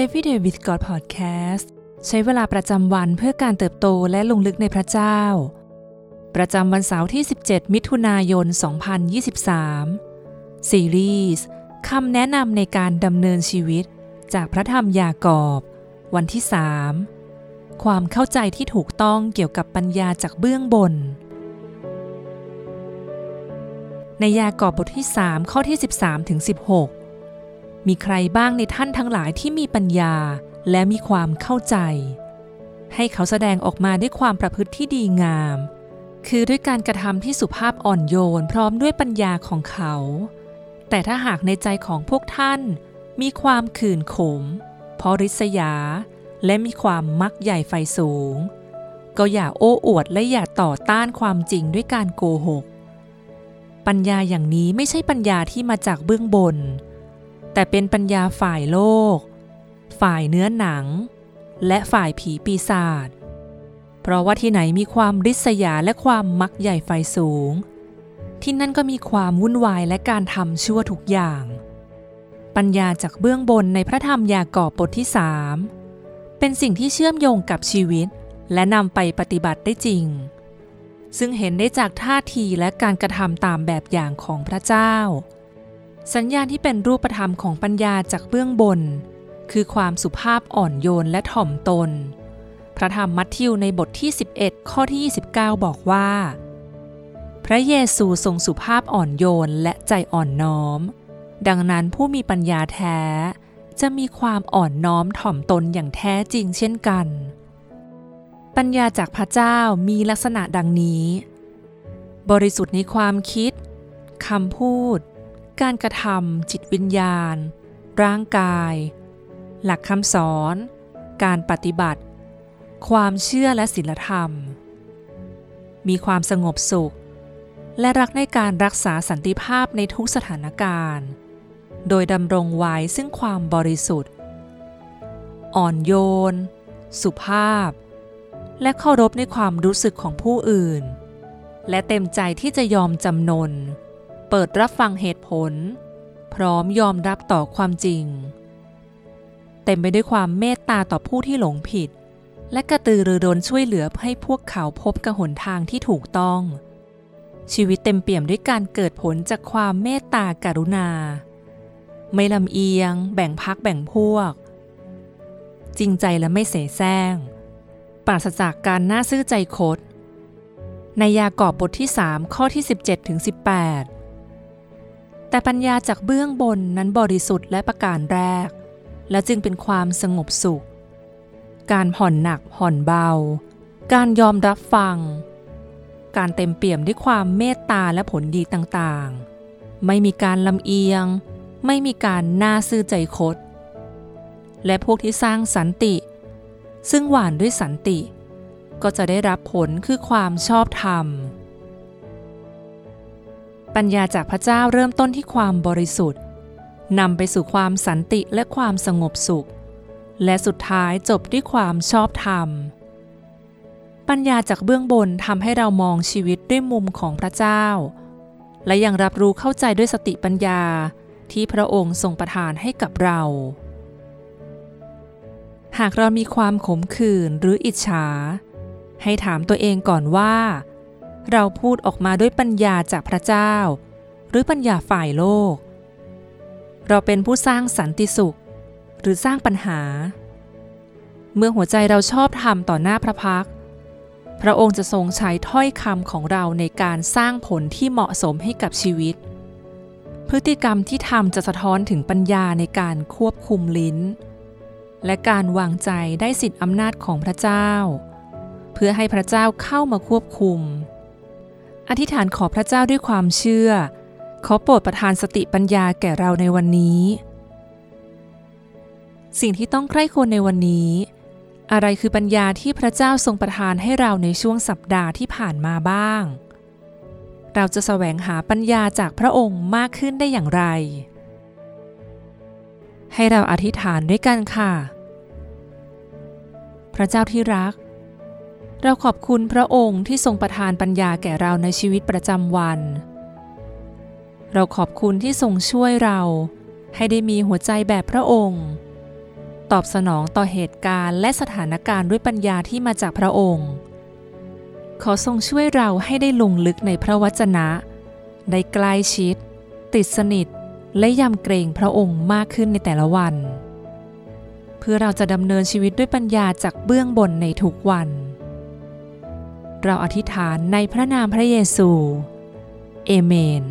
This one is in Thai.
Everyday with God Podcast ใช้เวลาประจำวันเพื่อการเติบโตและลงลึกในพระเจ้า ประจำวันเสาร์ที่ 17 มิถุนายน 2023 ซีรีส์คำแนะนำในการดำเนินชีวิต จากพระธรรมยากอบ วันที่ 3 ความเข้าใจที่ถูกต้องเกี่ยวกับปัญญาจากเบื้องบน ในยากอบบทที่ 3 ข้อที่ 13ถึง16 มีใครบ้างในท่านทั้งหลายที่มีปัญญาและมีความเข้าใจ ให้เขาแสดงออกมาด้วยความประพฤติที่ดีงาม คือด้วยการกระทำที่สุภาพอ่อนโยนพร้อมด้วยปัญญาของเขา แต่ถ้าหากในใจของพวกท่าน มีความขื่นขม พอริษยา และมีความมักใหญ่ไฟสูง ก็อย่าโอ้อวดและอย่าต่อต้านความจริงด้วยการโกหก ปัญญาอย่างนี้ไม่ใช่ปัญญาที่มาจากเบื้องบน แต่เป็นปัญญาฝ่ายโลก ฝ่ายเนื้อหนัง และฝ่ายผีปีศาจ เพราะว่าที่ไหนมีความริษยาและความมักใหญ่ไฟสูง ที่นั่นก็มีความวุ่นวายและการทำชั่วทุกอย่าง ปัญญาจากเบื้องบนในพระธรรมยากอบบทที่สามเป็นสิ่งที่เชื่อมโยงกับชีวิต และนำไปปฏิบัติได้จริง ซึ่งเห็นได้จากท่าทีและการกระทำตามแบบอย่างของพระเจ้า สัญญาณที่เป็นรูปธรรมของปัญญาจากเบื้องบน คือความสุภาพอ่อนโยนและถ่อมตน พระธรรมมัทธิวในบทที่ 11 ข้อที่ 29 บอกว่า พระเยซูทรงสุภาพอ่อนโยนและใจอ่อนน้อม ดังนั้นผู้มีปัญญาแท้ จะมีความอ่อนน้อมถ่อมตนอย่างแท้จริงเช่นกัน ปัญญาจากพระเจ้ามีลักษณะดังนี้ บริสุทธิ์ในความคิดคำพูด การกระทำจิตวิญญาณ ร่างกาย หลักคำสอน การปฏิบัติ ความเชื่อและศีลธรรม มีความสงบสุข และรักในการรักษาสันติภาพในทุกสถานการณ์ โดยดำรงไว้ซึ่งความบริสุทธิ์ อ่อนโยน สุภาพ และเคารพในความรู้สึกของผู้อื่น และเต็มใจที่จะยอมจำนน เปิดรับฟังเหตุผล พร้อมยอมรับต่อความจริง เต็มไปด้วยความเมตตาต่อผู้ที่หลงผิด และกระตือรือร้นช่วยเหลือให้พวกเขาพบกับหนทางที่ถูกต้อง ชีวิตเต็มเปี่ยมด้วยการเกิดผลจากความเมตตากรุณา ไม่ลำเอียง แบ่งพักแบ่งพวก จริงใจและไม่เสแสร้งปราศจากการน่าซื่อใจคดในยากอบบทที่ 3 ข้อที่ 17ถึง18 แต่ปัญญาจากเบื้องบนนั้นบริสุทธิ์และประการแรก และจึงเป็นความสงบสุข การผ่อนหนักผ่อนเบา การยอมรับฟัง การเต็มเปี่ยมด้วยความเมตตาและผลดีต่างๆ ไม่มีการลำเอียง ไม่มีการน่าซื่อใจคด และพวกที่สร้างสันติ ซึ่งหวานด้วยสันติ ก็จะได้รับผลคือความชอบธรรม ปัญญาจากพระเจ้าเริ่มต้นที่ความบริสุทธิ์นำไปสู่ความสันติและความสงบสุข และสุดท้ายจบด้วยความชอบธรรม ปัญญาจากเบื้องบนทำให้เรามองชีวิตด้วยมุมของพระเจ้า และยังรับรู้เข้าใจด้วยสติปัญญาที่พระองค์ทรงประทานให้กับเรา หากเรามีความขมขื่นหรืออิจฉา ให้ถามตัวเองก่อนว่า เราพูดออกมาด้วยปัญญาจากพระเจ้า หรือปัญญาฝ่ายโลก เราเป็นผู้สร้างสันติสุข หรือสร้างปัญหา เมื่อหัวใจเราชอบธรรมต่อหน้าพระพัก พระองค์จะทรงใช้ถ้อยคำของเราในการสร้างผลที่เหมาะสมให้กับชีวิต พฤติกรรมที่ทำจะสะท้อนถึงปัญญาในการควบคุมลิ้น และการวางใจได้สิทธิอำนาจของพระเจ้า เพื่อให้พระเจ้าเข้ามาควบคุม อธิษฐานขอพระเจ้าด้วยความเชื่อ ขอโปรดประทานสติปัญญาแก่เราในวันนี้ สิ่งที่ต้องใคร่ควรในวันนี้ อะไรคือปัญญาที่พระเจ้าทรงประทานให้เราในช่วงสัปดาห์ที่ผ่านมาบ้าง เราจะแสวงหาปัญญาจากพระองค์มากขึ้นได้อย่างไร ให้เราอธิษฐานด้วยกันค่ะ พระเจ้าที่รัก เราขอบคุณพระองค์ที่ทรงประทานปัญญาแก่เราในชีวิตประจำวัน เราขอบคุณที่ทรงช่วยเราให้ได้มีหัวใจแบบพระองค์ ตอบสนองต่อเหตุการณ์และสถานการณ์ด้วยปัญญาที่มาจากพระองค์ ขอทรงช่วยเราให้ได้ลงลึกในพระวจนะ ได้ใกล้ชิด ติดสนิท และยำเกรงพระองค์มากขึ้นในแต่ละวัน เพื่อเราจะดำเนินชีวิตด้วยปัญญาจากเบื้องบนในทุกวัน เราอธิษฐานในพระนามพระเยซู เอเมน